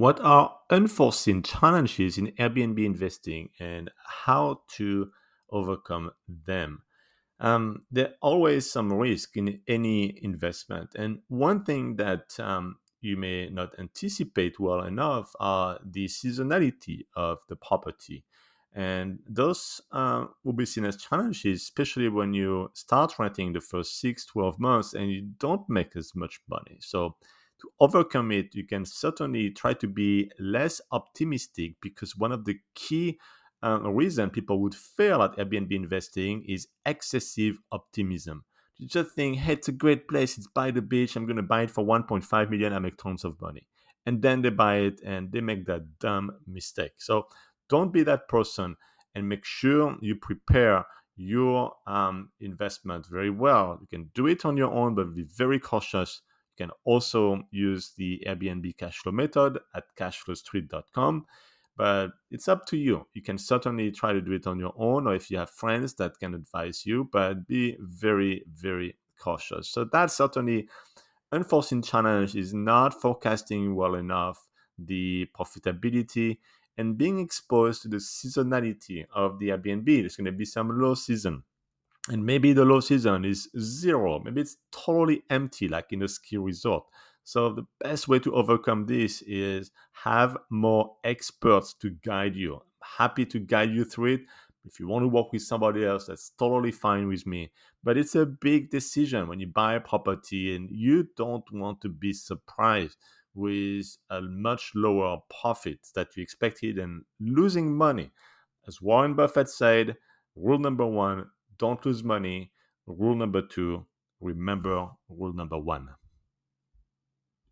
What are unforeseen challenges in Airbnb investing and how to overcome them? Um, there always some risk in any investment. And one thing that um, you may not anticipate well enough are the seasonality of the property. And those uh, will be seen as challenges, especially when you start renting the first six, 12 months and you don't make as much money. So to overcome it, you can certainly try to be less optimistic because one of the key uh, reason people would fail at Airbnb investing is excessive optimism. You just think, hey, it's a great place, it's by the beach, I'm going to buy it for 1.5 million, I make tons of money. And then they buy it and they make that dumb mistake. So don't be that person and make sure you prepare your um, investment very well. You can do it on your own, but be very cautious can also use the Airbnb cash flow method at cashflowstreet.com. But it's up to you. You can certainly try to do it on your own, or if you have friends that can advise you, but be very, very cautious. So that's certainly unforeseen challenge is not forecasting well enough the profitability and being exposed to the seasonality of the Airbnb. There's going to be some low season and maybe the low season is zero. Maybe it's totally empty like in a ski resort. So the best way to overcome this is have more experts to guide you. I'm happy to guide you through it. If you want to work with somebody else that's totally fine with me. But it's a big decision when you buy a property and you don't want to be surprised with a much lower profit that you expected and losing money. As warren buffett said rule number one don't lose money. Rule number two, remember rule number one.